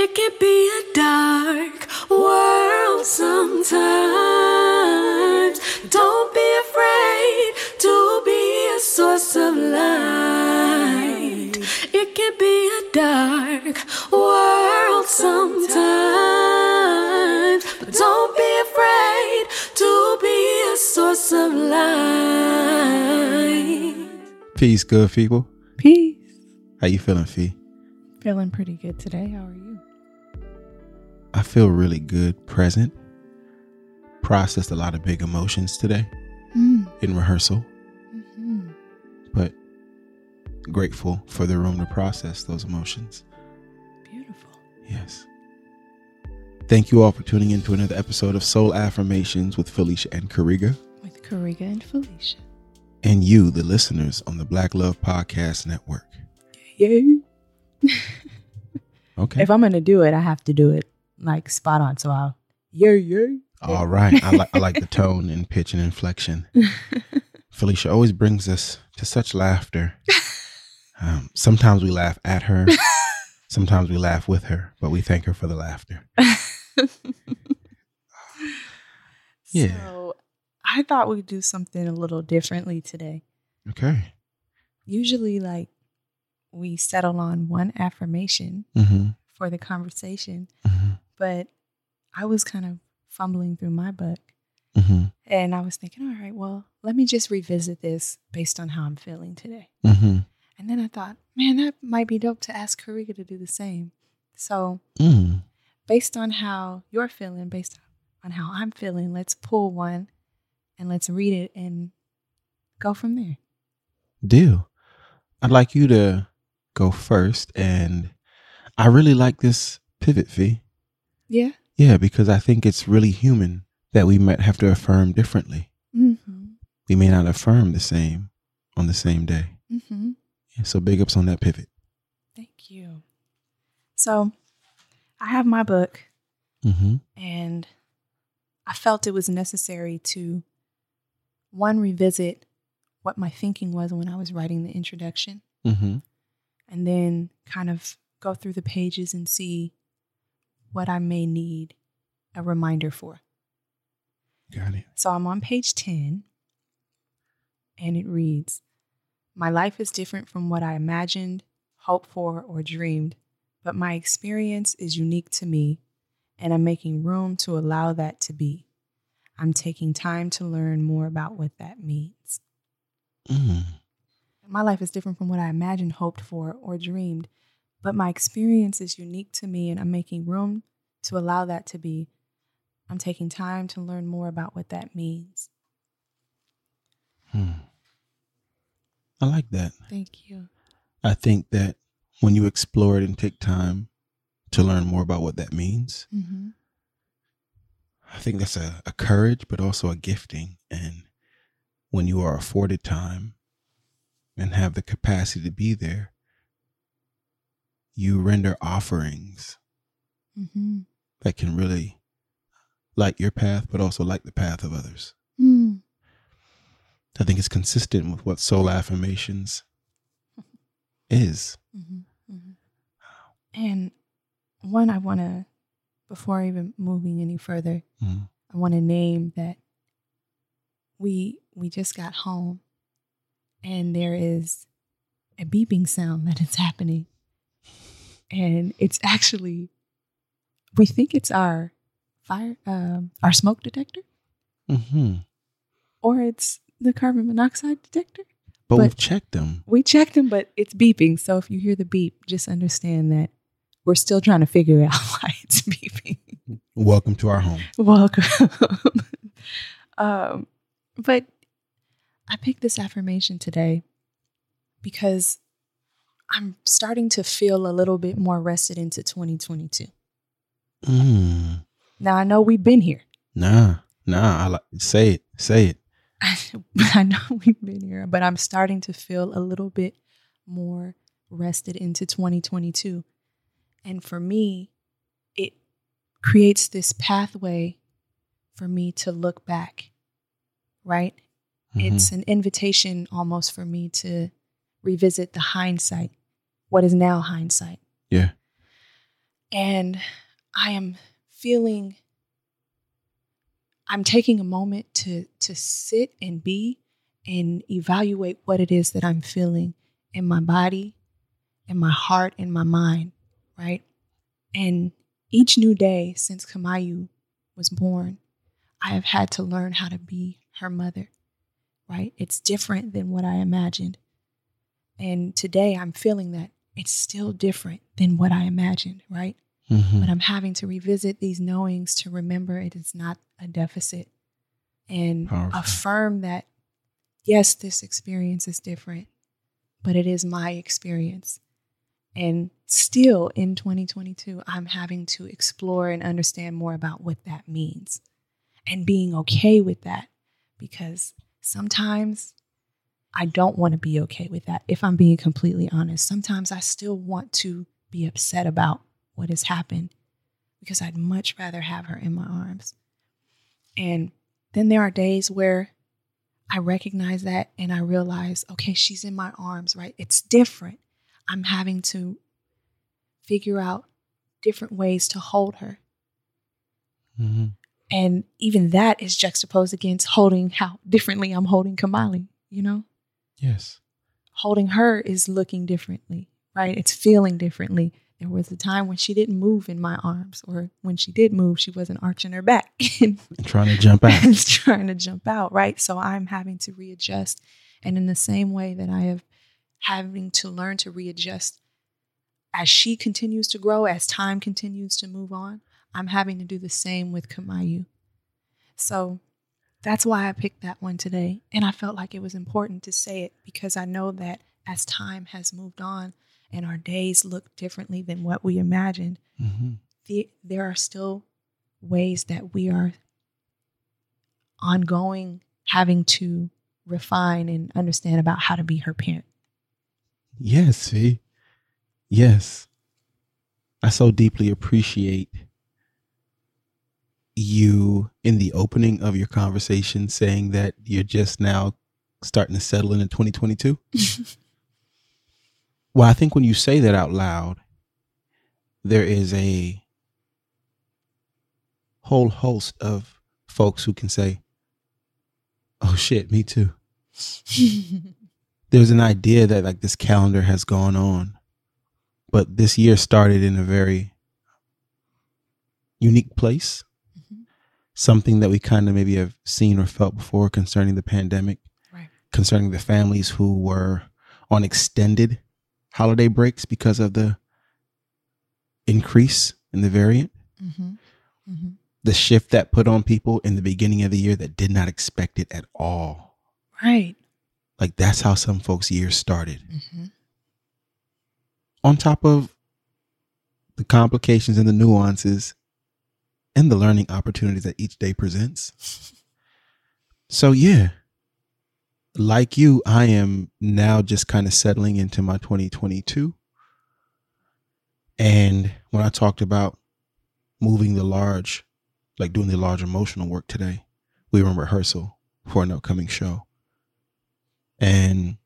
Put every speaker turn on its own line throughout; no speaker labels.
It can be a dark world sometimes. Don't be afraid to be a source of light. It can be a dark world sometimes. But don't be afraid to be a source of light.
Peace, good people.
Peace.
How you feeling, Fee?
Feeling pretty good today. How are you?
I feel really good, present. Processed a lot of big emotions today
Mm.
in rehearsal,
hmm
but grateful for the room to process those emotions.
Beautiful.
Yes. Thank you all for tuning in to another episode of Soul Affirmations with Felicia and Kariga,
With Kariga and Felicia.
and you, the listeners, on the Black Love Podcast Network.
Yay.
Okay.
If I'm gonna do it, I have to do it like spot on. So I'll yay yay.
All right. I like I like the tone and pitch and inflection. Felicia always brings us to such laughter. Um, sometimes we laugh at her, sometimes we laugh with her, but we thank her for the laughter. Yeah.
So I thought we'd do something a little differently today.
Okay.
Usually, like we settle on one affirmation
Mm-hmm.
for the conversation,
Mm-hmm.
But I was kind of fumbling through my book.
Mm-hmm.
And I was thinking, all right, well, let me just revisit this based on how I'm feeling today.
Mm-hmm.
And then I thought, man, that might be dope to ask Kariga to do the same. So,
Mm.
based on how you're feeling, based on how I'm feeling, let's pull one and let's read it and go from there.
Deal. I'd like you to go first, and I really like this pivot fee.
Yeah.
Yeah, because I think it's really human that we might have to affirm differently.
Mm-hmm.
We may not affirm the same on the same day.
Mm-hmm.
Yeah, so big ups on that pivot.
Thank you. So, I have my book
Mm-hmm.
and I felt it was necessary to one revisit what my thinking was when I was writing the introduction
Mm-hmm.
and then kind of go through the pages and see what I may need a reminder for.
Got it.
So I'm on page 10 and it reads My life is different from what I imagined, hoped for, or dreamed, but my experience is unique to me, and I'm making room to allow that to be. I'm taking time to learn more about what that means.
Mm.
My life is different from what I imagined, hoped for, or dreamed, but my experience is unique to me, and I'm making room to allow that to be. I'm taking time to learn more about what that means.
Hmm. I like that.
Thank you.
I think that when you explore it and take time to learn more about what that means,
Mm-hmm.
I think that's a, a courage, but also a gifting. And when you are afforded time and have the capacity to be there, you render offerings
Mm-hmm.
that can really light your path, but also light the path of others.
Mm.
I think it's consistent with what soul affirmations is.
Mm-hmm. Mm-hmm. And one, I want to, before even moving any further,
Mm.
I want to name that we we just got home, and there is a beeping sound that is happening, and it's actually, we think it's our fire, um, our smoke detector,
hmm
or it's the carbon monoxide detector.
But,
But-
we've checked them.
We checked them, but it's beeping. So if you hear the beep, just understand that we're still trying to figure out why it's beeping.
Welcome to our home.
Welcome. um, but I picked this affirmation today because I'm starting to feel a little bit more rested into 2022.
Mm.
Now I know we've been here.
Nah, nah. I like say it. Say it.
I know we've been here, but I'm starting to feel a little bit more rested into 2022. And for me, it creates this pathway for me to look back, right?
Mhm.
It's an invitation almost for me to revisit the hindsight, what is now hindsight.
Yeah.
And I am feeling I'm taking a moment to to sit and be and evaluate what it is that I'm feeling in my body, in my heart, in my mind, right? And each new day since Kamayu was born, I have had to learn how to be her mother, right? It's different than what I imagined. And today I'm feeling that it's still different than what I imagined, right?
Mhm.
But I'm having to revisit these knowings to remember it is not a deficit and
Powerful.
affirm that, yes, this experience is different, but it is my experience. And still in 2022, I'm having to explore and understand more about what that means and being okay with that because sometimes I don't want to be okay with that. If I'm being completely honest, sometimes I still want to be upset about what has happened because I'd much rather have her in my arms. And then there are days where I recognize that and I realize, okay, she's in my arms, right? It's different. I'm having to figure out different ways to hold her.
Mhm.
And even that is juxtaposed against holding how differently I'm holding Kamali, you know?
Yes.
Holding her is looking differently, right? It's feeling differently. There was a time when she didn't move in my arms, or when she did move, she wasn't arching her back and
trying to jump out.
trying to jump out, right? So I'm having to readjust. And in the same way that I have having to learn to readjust as she continues to grow, as time continues to move on, I'm having to do the same with Kamayu. So that's why I picked that one today. And I felt like it was important to say it because I know that as time has moved on and our days look differently than what we imagined,
Mhm.
the, there are still ways that we are ongoing having to refine and understand about how to be her parent.
Yes, see? Yes. I so deeply appreciate you in the opening of your conversation saying that you're just now starting to settle in in 2022. well, I think when you say that out loud, there is a whole host of folks who can say, oh shit, me too there's an idea that like this calendar has gone on but this year started in a very unique place. Something that we kind of maybe have seen or felt before concerning the pandemic
Right.
concerning the families who were on extended holiday breaks because of the increase in the variant
Mm-hmm. Mm-hmm.
the shift that put on people in the beginning of the year that did not expect it at all
Right.
like that's how some folks years started
Mm-hmm.
on top of the complications and the nuances and the learning opportunities that each day presents. So, yeah, like you, I am now just kind of settling into my 2022. And when I talked about moving the large, like doing the large emotional work today, we were in rehearsal for an upcoming show. And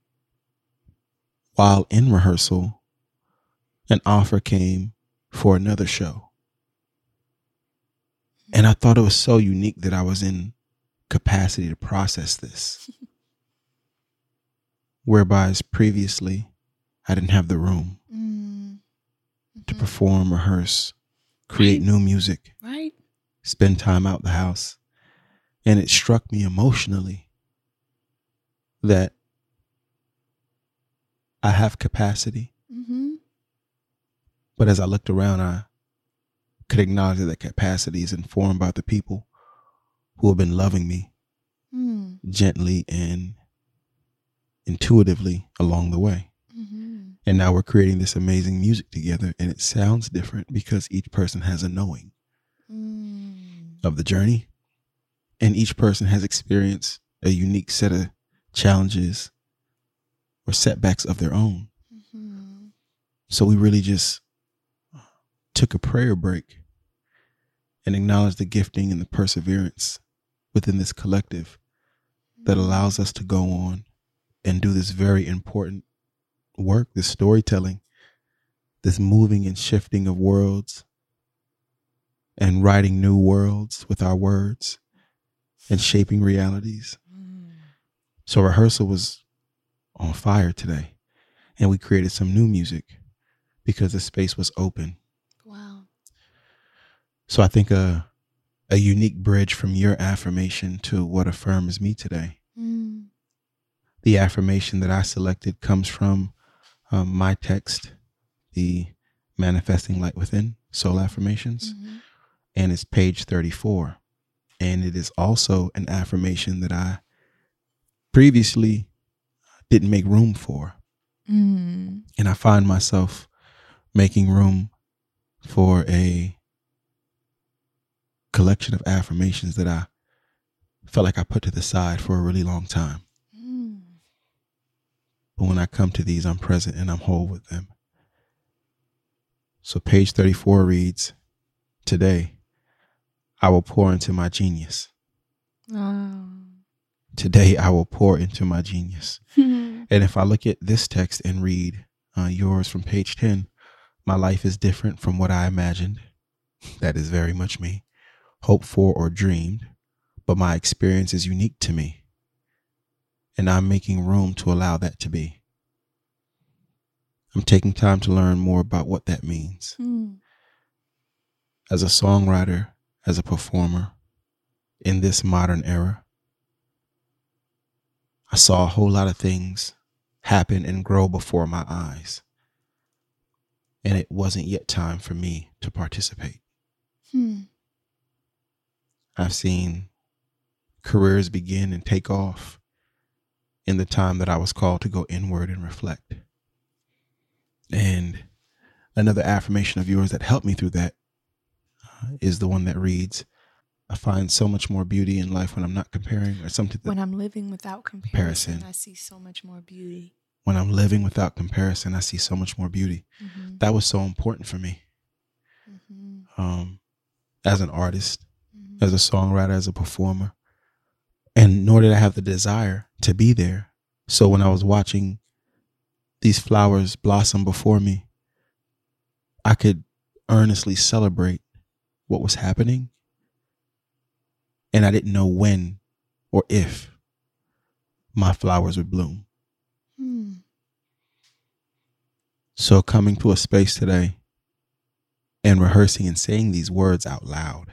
while in rehearsal, an offer came for another show. And I thought it was so unique that I was in capacity to process this. Whereby previously I didn't have the room
Mm-hmm.
to perform, rehearse, create
Right.
new music,
Right.
spend time out the house. And it struck me emotionally that I have capacity.
Mm-hmm.
But as I looked around, I could acknowledge that that capacity is informed by the people who have been loving me
Mm.
gently and intuitively along the way.
Mm-hmm.
And now we're creating this amazing music together, and it sounds different because each person has a knowing
Mm.
of the journey, and each person has experienced a unique set of challenges or setbacks of their own.
Mm-hmm.
So we really just took a prayer break and acknowledge the gifting and the perseverance within this collective that mm-hmm. allows us to go on and do this very important work, this storytelling, this moving and shifting of worlds and writing new worlds with our words and shaping realities. Mm-hmm. So rehearsal was on fire today, and we created some new music because the space was open. So I think a a unique bridge from your affirmation to what affirms me today.
Mm.
The affirmation that I selected comes from um, my text, the Manifesting Light Within Soul Affirmations,
Mhm.
and it's page 34. And it is also an affirmation that I previously didn't make room for.
Mm.
And I find myself making room for a collection of affirmations that I felt like I put to the side for a really long time.
Mm.
But when I come to these, I'm present and I'm whole with them. So page 34 reads Today, I will pour into my genius.
Oh.
Today, I will pour into my genius. And if I look at this text and read uh, yours from page 10, my life is different from what I imagined. That is very much me, hoped for or dreamed, but my experience is unique to me. And I'm making room to allow that to be. I'm taking time to learn more about what that means.
Mm.
As a songwriter, as a performer, in this modern era, I saw a whole lot of things happen and grow before my eyes. And it wasn't yet time for me to participate.
Mm.
I've seen careers begin and take off in the time that I was called to go inward and reflect. And another affirmation of yours that helped me through that uh, is the one that reads, I find so much more beauty in life when I'm not comparing or something
When I'm living without comparison,
Comparison.
I see so much more beauty.
when I'm living without comparison, I see so much more beauty.
Mm-hmm.
That was so important for me.
Mm-hmm.
Um, as an artist. As a songwriter, as a performer. And nor did I have the desire to be there. So when I was watching these flowers blossom before me, I could earnestly celebrate what was happening. And I didn't know when or if my flowers would bloom.
Mm.
So coming to a space today and rehearsing and saying these words out loud,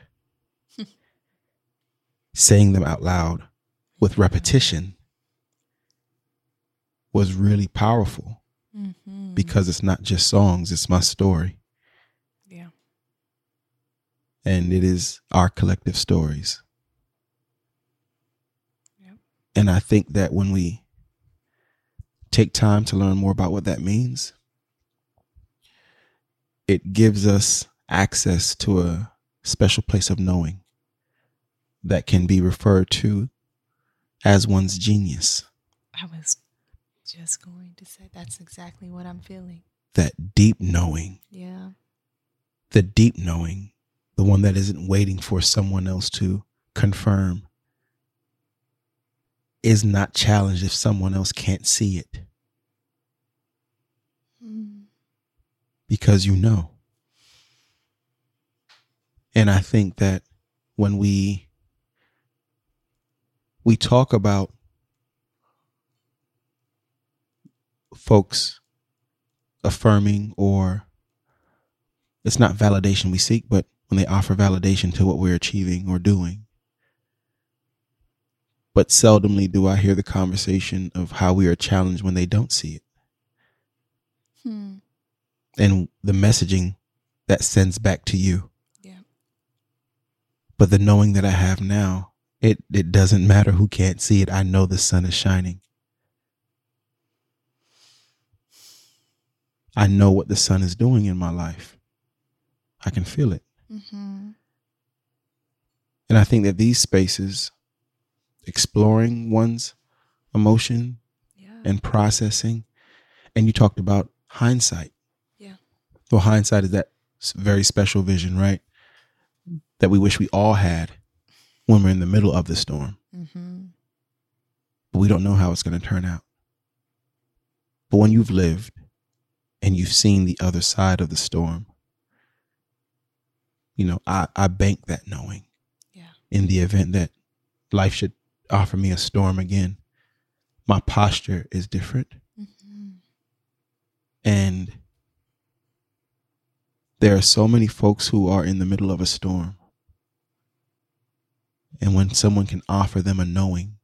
saying them out loud with repetition was really powerful
Mm-hmm.
because it's not just songs, it's my story.
yeah.
And it is our collective stories.
Yep.
And I think that when we take time to learn more about what that means, it gives us access to a special place of knowing that can be referred to as one's genius,
I was just going to say that's exactly what I'm feeling.
that deep knowing,
Yeah.
the deep knowing, the one that isn't waiting for someone else to confirm, is not challenged if someone else can't see it
Mm.
because you know. And I think that when we we talk about folks affirming or it's not validation we seek, but when they offer validation to what we're achieving or doing. But seldomly do I hear the conversation of how we are challenged when they don't see it
Hmm.
and the messaging that sends back to you.
Yeah.
But the knowing that I have now, it, it doesn't matter who can't see it. I know the sun is shining. I know what the sun is doing in my life. I can feel it.
Mm-hmm.
And I think that these spaces, exploring one's emotion
Yeah.
and processing, and you talked about hindsight.
Yeah.
Well, hindsight is that very special vision, right? That we wish we all had when we're in the middle of the storm,
Mm-hmm.
but we don't know how it's going to turn out. But when you've lived and you've seen the other side of the storm, you know, I, I bank that knowing
Yeah.
in the event that life should offer me a storm again. My posture is different.
Mm-hmm.
And there are so many folks who are in the middle of a storm. And when someone can offer them a knowing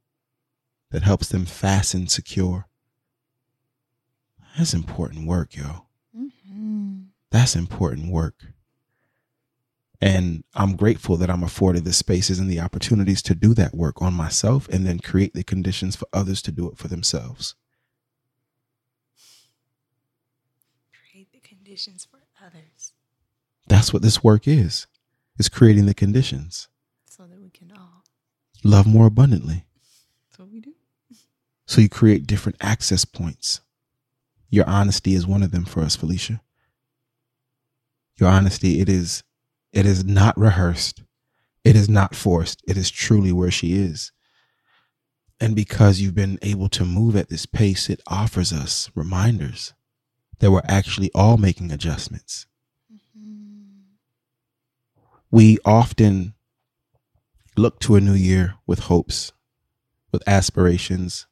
that helps them fasten secure, that's important work, yo.
Mm-hmm.
That's important work. And I'm grateful that I'm afforded the spaces and the opportunities to do that work on myself and then create the conditions for others to do it for themselves.
Create the conditions for others
That's what this work is. Is creating the conditions.
so that we can all.
Love more abundantly.
That's what we do.
So you create different access points. Your honesty is one of them for us, Felicia. Your honesty, it is it is not rehearsed. It is not forced. It is truly where she is. And because you've been able to move at this pace, it offers us reminders that we're actually all making adjustments. Mm-hmm. We often look to a new year with hopes, with aspirations,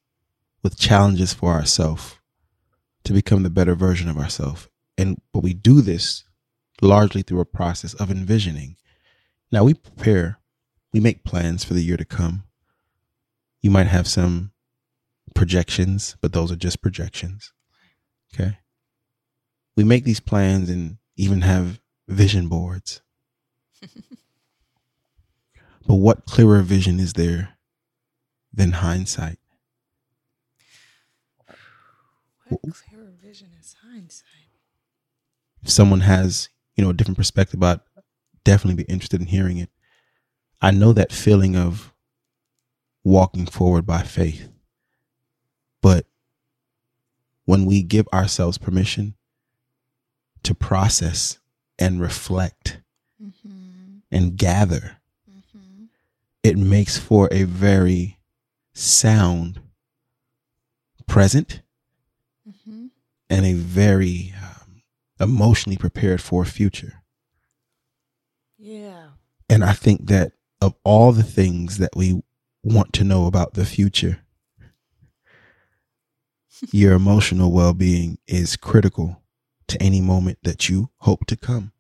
with challenges for ourselves to become the better version of ourselves. And but we do this largely through a process of envisioning. Now we prepare, we make plans for the year to come. You might have some projections, but those are just projections. Okay. We make these plans and even have vision boards. but what clearer vision is there than hindsight?
What clearer vision is hindsight?
if someone has you know a different perspective about definitely be interested in hearing it i know that feeling of walking forward by faith but when we give ourselves permission to process and reflect
Mm-hmm.
and gather. It makes for a very sound present
Mm-hmm.
and a very um, emotionally prepared for future
Yeah.
And I think that of all the things that we want to know about the future, your emotional well being is critical to any moment that you hope to come.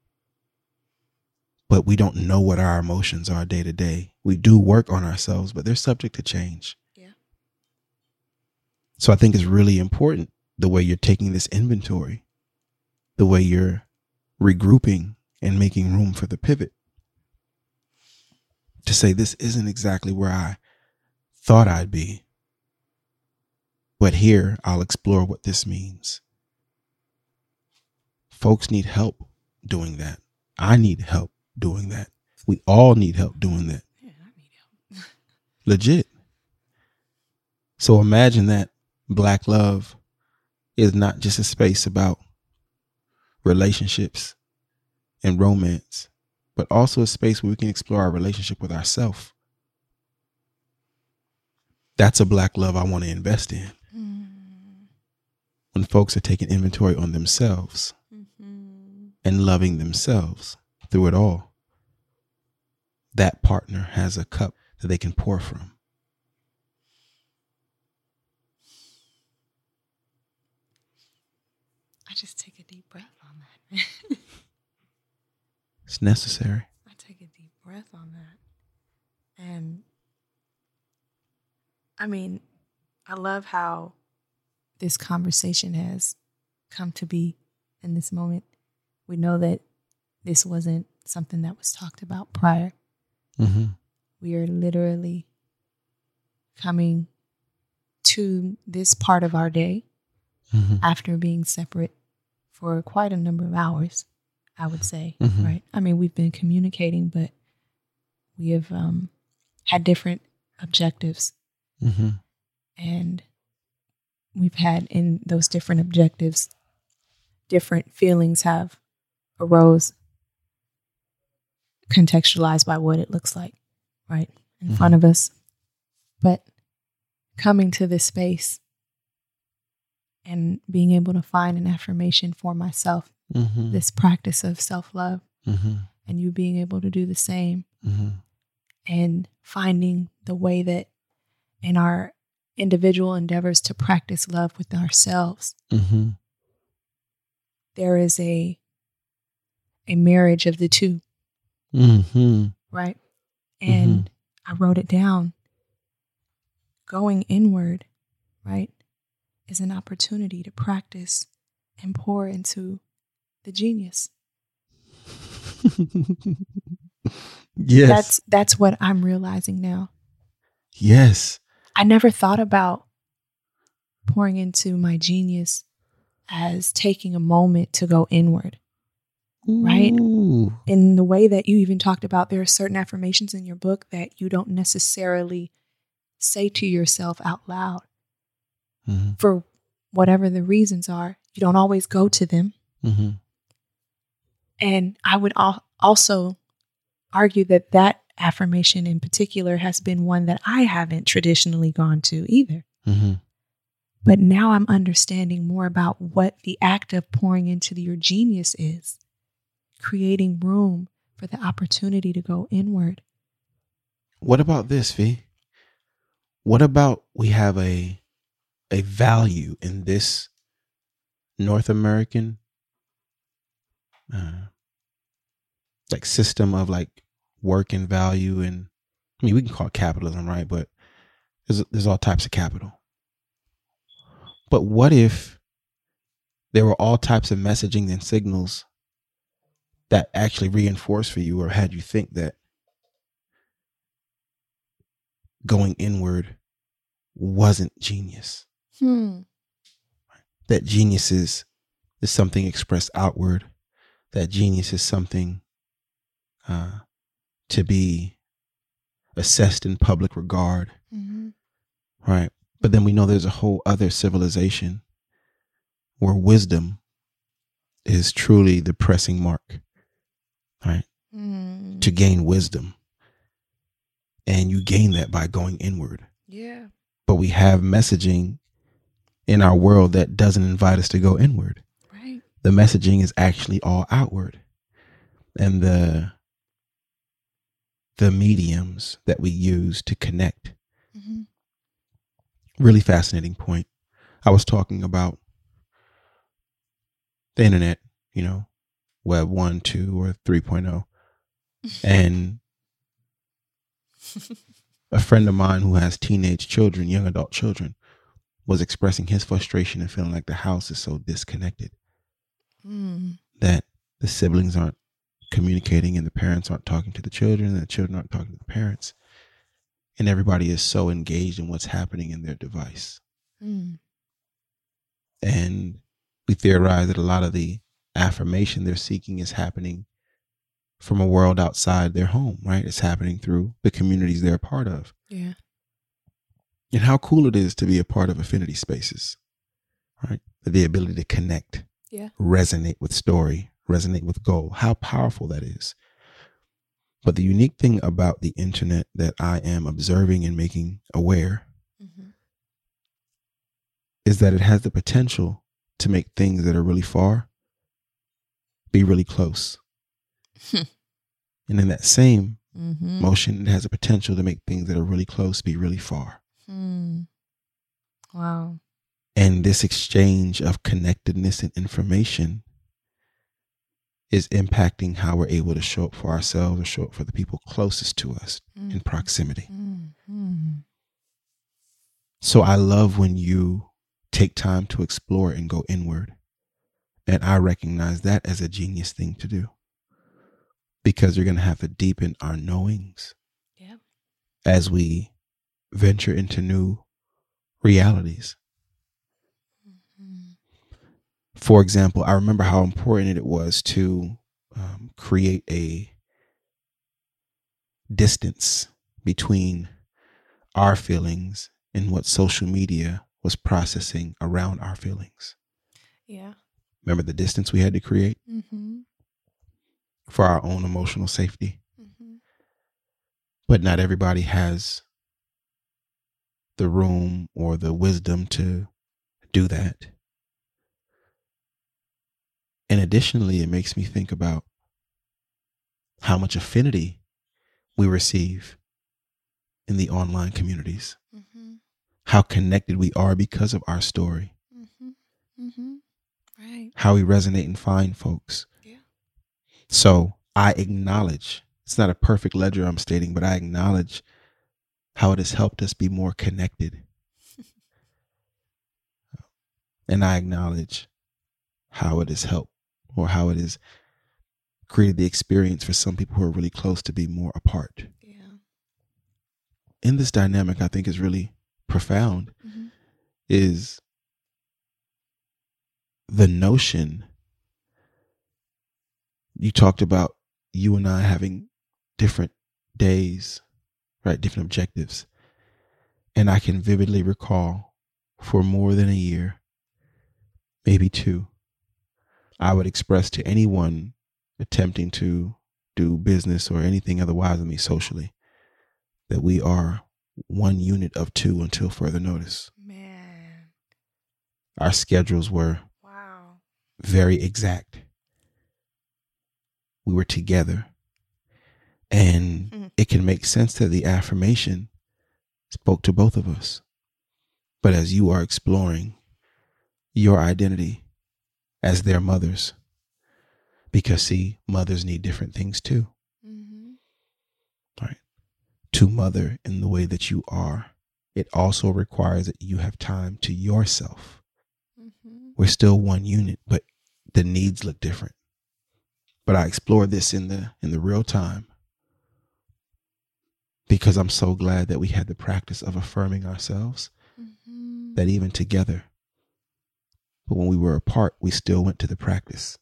But we don't know what our emotions are day to day. We do work on ourselves, but they're subject to change.
Yeah.
So I think it's really important the way you're taking this inventory, the way you're regrouping and making room for the pivot to say this isn't exactly where I thought I'd be. But here I'll explore what this means. Folks need help doing that. I need help doing that. We all need help doing that.
Yeah, I need help.
Legit. So imagine that black love is not just a space about relationships and romance, but also a space where we can explore our relationship with ourselves. That's a black love I want to invest in.
Mm-hmm.
When folks are taking inventory on themselves
Mm-hmm.
and loving themselves through it all, that partner has a cup that they can pour from.
I just take a deep breath on that.
It's necessary.
I take a deep breath on that. And I mean, I love how this conversation has come to be in this moment. We know that this wasn't something that was talked about prior.
Mm-hmm.
We are literally coming to this part of our day
Mm-hmm.
after being separate for quite a number of hours, I would say,
Mhm.
right? I mean, we've been communicating, but we have um, had different objectives,
Mm-hmm.
and we've had in those different objectives, different feelings have arose, contextualized by what it looks like, right, in
Mhm.
front of us. But coming to this space and being able to find an affirmation for myself
Mm-hmm.
this practice of self love
Mm-hmm.
and you being able to do the same
hmm
and finding the way that in our individual endeavors to practice love with ourselves
hmm
there is a a marriage of the two
hmm
right and i wrote it down going inward right is an opportunity to practice and pour into the genius
yes.
that's that's what i'm realizing now
yes.
I never thought about pouring into my genius as taking a moment to go inward. Right.
Ooh.
In the way that you even talked about, there are certain affirmations in your book that you don't necessarily say to yourself out loud
Mhm.
for whatever the reasons are. You don't always go to them.
Mhm.
And I would al- also argue that that affirmation in particular has been one that I haven't traditionally gone to either.
Mhm.
But now I'm understanding more about what the act of pouring into your genius is, creating room for the opportunity to go inward.
What about this, V? What about we have a a value in this North American uh, like system of like work and value and I mean we can call it capitalism, right? But there's there's all types of capital. But what if there were all types of messaging and signals that actually reinforced for you or had you think that going inward wasn't genius.
Hmm.
That genius is, is something expressed outward. That genius is something uh, to be assessed in public regard,
Mm-hmm.
right? But then we know there's a whole other civilization where wisdom is truly the pressing mark, right?
Mm.
To gain wisdom. And you gain that by going inward.
Yeah.
but we have messaging in our world that doesn't invite us to go inward.
Right.
The messaging is actually all outward. And the the mediums that we use to connect.
Mm-hmm.
Really fascinating point. I was talking about the internet, you know, web 1, 2 or 3.0 and a friend of mine who has teenage children, young adult children, was expressing his frustration and feeling like the house is so disconnected
Mm.
that the siblings aren't communicating and the parents aren't talking to the children and the children aren't talking to the parents. And everybody is so engaged in what's happening in their device.
Mm.
And we theorize that a lot of the affirmation they're seeking is happening from a world outside their home, right? It's happening through the communities they're a part of.
Yeah.
and how cool it is to be a part of affinity spaces, right? The ability to connect,
Yeah.
resonate with story, resonate with goal, how powerful that is. But the unique thing about the internet that I am observing and making aware
Mm-hmm.
is that it has the potential to make things that are really far be really close.
Hmm.
and in that same
Mm-hmm.
motion, it has a potential to make things that are really close be really far.
Mm. Wow.
And this exchange of connectedness and information is impacting how we're able to show up for ourselves or show up for the people closest to us in proximity.
Mm-hmm.
So I love when you take time to explore and go inward. And I recognize that as a genius thing to do because you're going to have to deepen our knowings
Yeah.
as we venture into new realities.
Mm-hmm.
for example, I remember how important it was to um, create a distance between our feelings and what social media was processing around our feelings.
Yeah.
Remember the distance we had to create
Mm-hmm.
for our own emotional safety?
Mm-hmm.
But not everybody has the room or the wisdom to do that. And additionally, it makes me think about how much affinity we receive in the online communities,
Mm-hmm.
how connected we are because of our story,
Mm-hmm. Mm-hmm. Right.
how we resonate and find folks.
Yeah.
So I acknowledge it's not a perfect ledger I'm stating, but I acknowledge how it has helped us be more connected. and I acknowledge how it has helped or how it has created the experience for some people who are really close to be more apart.
Yeah.
In this dynamic, I think is really profound
Mm-hmm.
is the notion you talked about you and I having different days, right? Different objectives. And I can vividly recall for more than a year, maybe two, I would express to anyone attempting to do business or anything otherwise with me socially that we are one unit of two until further notice.
Man.
Our schedules were. Very exact. We were together. And
Mhm.
it can make sense that the affirmation spoke to both of us. But as you are exploring your identity as their mothers, because see, mothers need different things too.
Mm-hmm. Right?
To mother in the way that you are, it also requires that you have time to yourself. We're still one unit, but the needs look different. But I explored this in the in the real time because I'm so glad that we had the practice of affirming ourselves
Mm-hmm.
that even together. But when we were apart, we still went to the practice.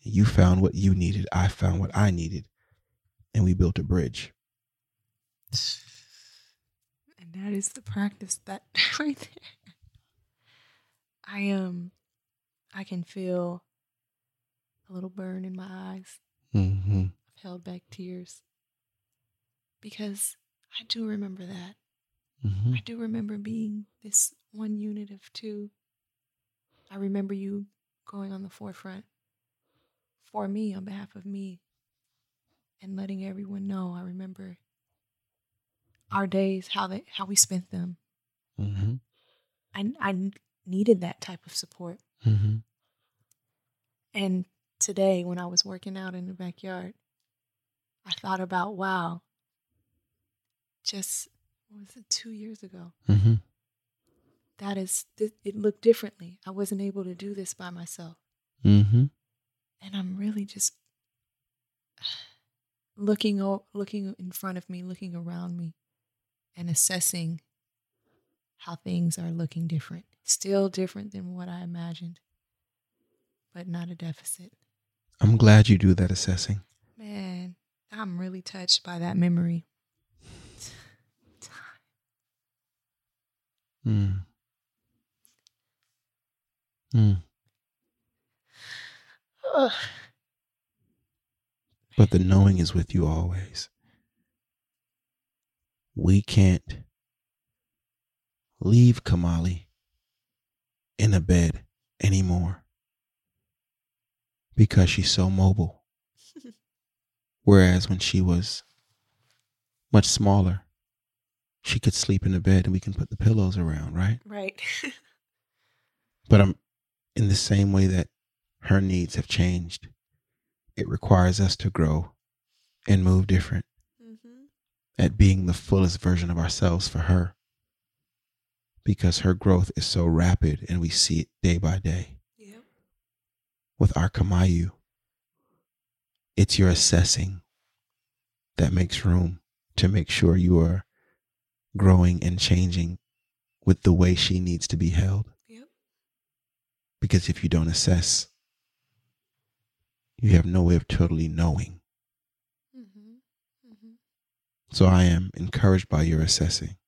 You found what you needed, I found what I needed, and we built a bridge.
And that is the practice that right there. I um I can feel a little burn in my eyes.
Mm-hmm.
I've held back tears. Because I do remember that.
Mm-hmm.
I do remember being this one unit of two. I remember you going on the forefront for me on behalf of me and letting everyone know. I remember our days, how they how we spent them.
Mm-hmm.
I I needed that type of support.
Mm-hmm.
And today when I was working out in the backyard, I thought about wow. Just what was it 2 years ago?
Mm-hmm.
that is th- it looked differently i wasn't able to do this by myself
Mm-hmm.
and i'm really just looking o- looking in front of me looking around me and assessing how things are looking different still different than what i imagined but not a deficit
I'm glad you do that assessing.
man i'm really touched by that memory
Mm. Mm.
Ugh.
But the knowing is with you always. We can't leave Kamali in a bed anymore because she's so mobile. Whereas when she was much smaller, she could sleep in the bed and we can put the pillows around, right?
right
But I'm in the same way that her needs have changed. It requires us to grow and move different
mm-hmm.
at being the fullest version of ourselves for her. Because her growth is so rapid and we see it day by day.
yep
With our Kamayu, it's your assessing that makes room to make sure you are growing and changing with the way she needs to be held.
yep
Because if you don't assess, you have no way of totally knowing.
mm-hmm. Mm-hmm.
So I am encouraged by your assessing.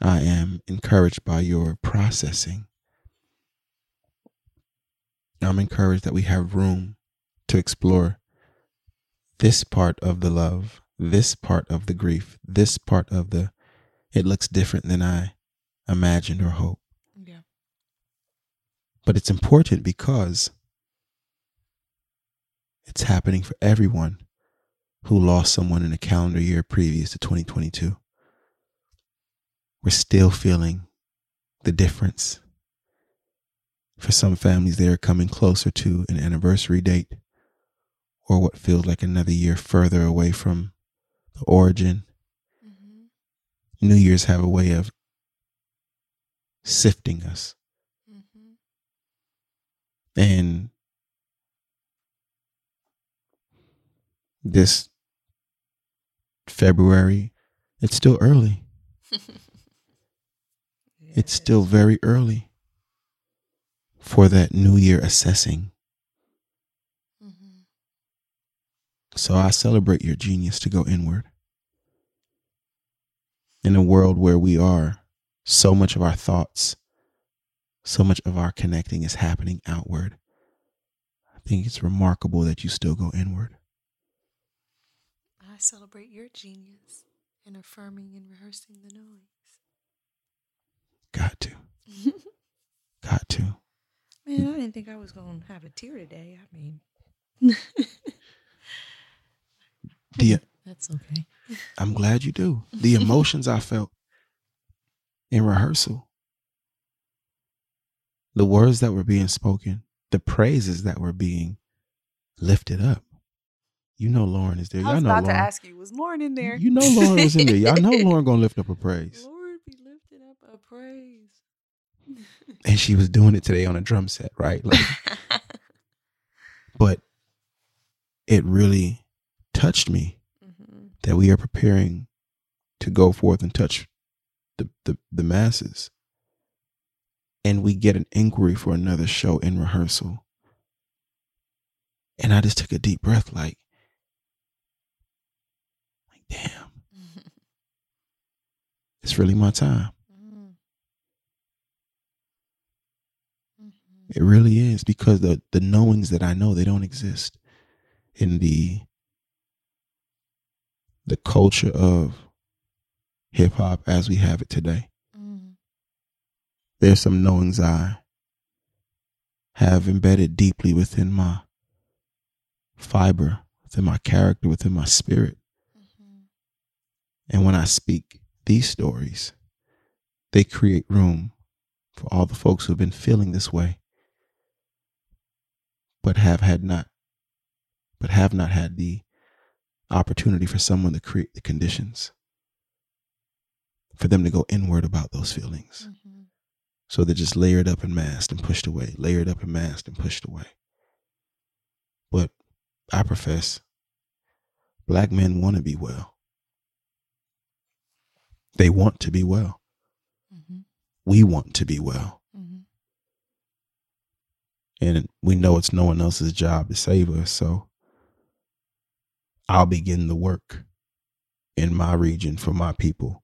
I am encouraged by your processing. I'm encouraged that we have room to explore this part of the love, this part of the grief, this part of the it looks different than I imagined or hoped.
yeah
But it's important because It's happening for everyone who lost someone in a calendar year previous to 2022. We're still feeling the difference. For some families, they are coming closer to an anniversary date or what feels like another year further away from the origin.
Mm-hmm.
New Year's have a way of sifting us.
Mm-hmm.
And this February, it's still early. It's still very early for that new year assessing.
Mm-hmm.
So I celebrate your genius to go inward. In a world where we are, so much of our thoughts, so much of our connecting is happening outward. I think it's remarkable that you still go inward.
I celebrate your genius in affirming and rehearsing the noise.
Got to. Got to.
Man, I didn't think I was going to have a tear today. I mean,
The,
that's okay.
I'm glad you do. The emotions I felt in rehearsal, the words that were being spoken, the praises that were being lifted up. You know Lauren is there.
I
Y'all know
about
Lauren.
to ask you, was Lauren in there?
You know Lauren was in there. Y'all know Lauren gonna lift up a praise.
Lord be lifted up a praise.
And she was doing it today on a drum set, right? Like, but it really touched me
mm-hmm.
that we are preparing to go forth and touch the, the, the masses. And we get an inquiry for another show in rehearsal. And I just took a deep breath, like, like, damn, it's really my time. It really is because the the knowings that I know they don't exist in the the culture of hip hop as we have it today. Mm-hmm. There's some knowings I have embedded deeply within my fiber, within my character, within my spirit. Mm-hmm. And when I speak these stories, they create room for all the folks who've been feeling this way but have had not but have not had the opportunity for someone to create the conditions for them to go inward about those feelings. So they're just layered up and masked and pushed away, layered up and masked and pushed away. But I profess black men want to be well. They want to be well.
Mm-hmm.
We want to be well.
Mm-hmm.
And we know it's no one else's job to save us. So I'll begin the work in my region for my people.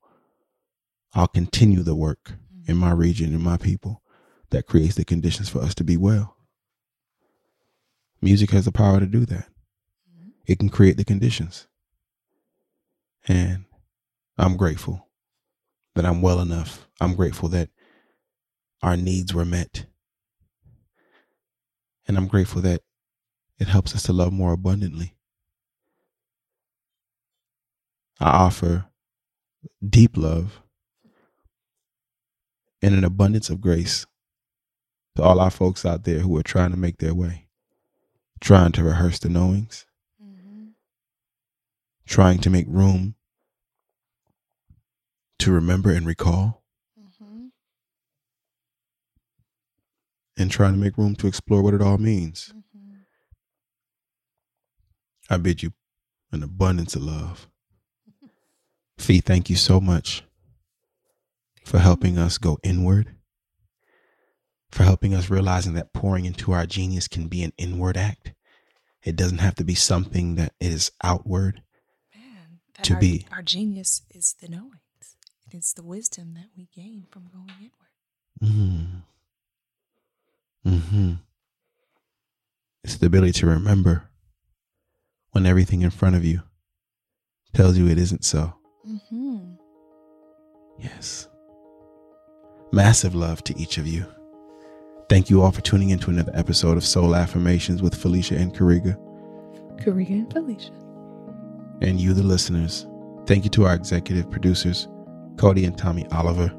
I'll continue the work in my region and my people that creates the conditions for us to be well. Music has the power to do that. It can create the conditions. And I'm grateful that I'm well enough. I'm grateful that our needs were met. And I'm grateful that it helps us to love more abundantly. I offer deep love and an abundance of grace to all our folks out there who are trying to make their way, trying to rehearse the knowings,
Mm-hmm.
trying to make room to remember and recall, and trying to make room to explore what it all means.
Mm-hmm.
I bid you an abundance of love. Fee, thank you so much for helping us go inward, for helping us realizing that pouring into our genius can be an inward act. It doesn't have to be something that is outward.
Man, that
To
our,
be.
our genius is the knowings. It is the wisdom that we gain from going inward.
Mm. Hmm It's the ability to remember when everything in front of you tells you it isn't so.
Mm-hmm.
Yes. Massive love to each of you. Thank you all for tuning in to another episode of Soul Affirmations with Felicia and Kariga.
Karika and Felicia.
And you, the listeners. Thank you to our executive producers, Cody and Tommy Oliver.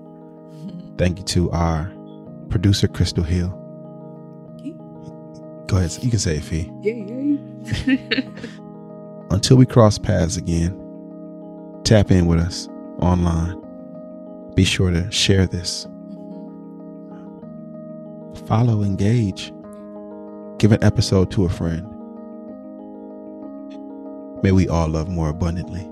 Thank you to our producer, Crystal Hill. Go ahead. You can say it, Fee.
Yeah, yeah.
Until we cross paths again, tap in with us online. Be sure to share this. Mm-hmm. Follow, engage. Give an episode to a friend. May we all love more abundantly.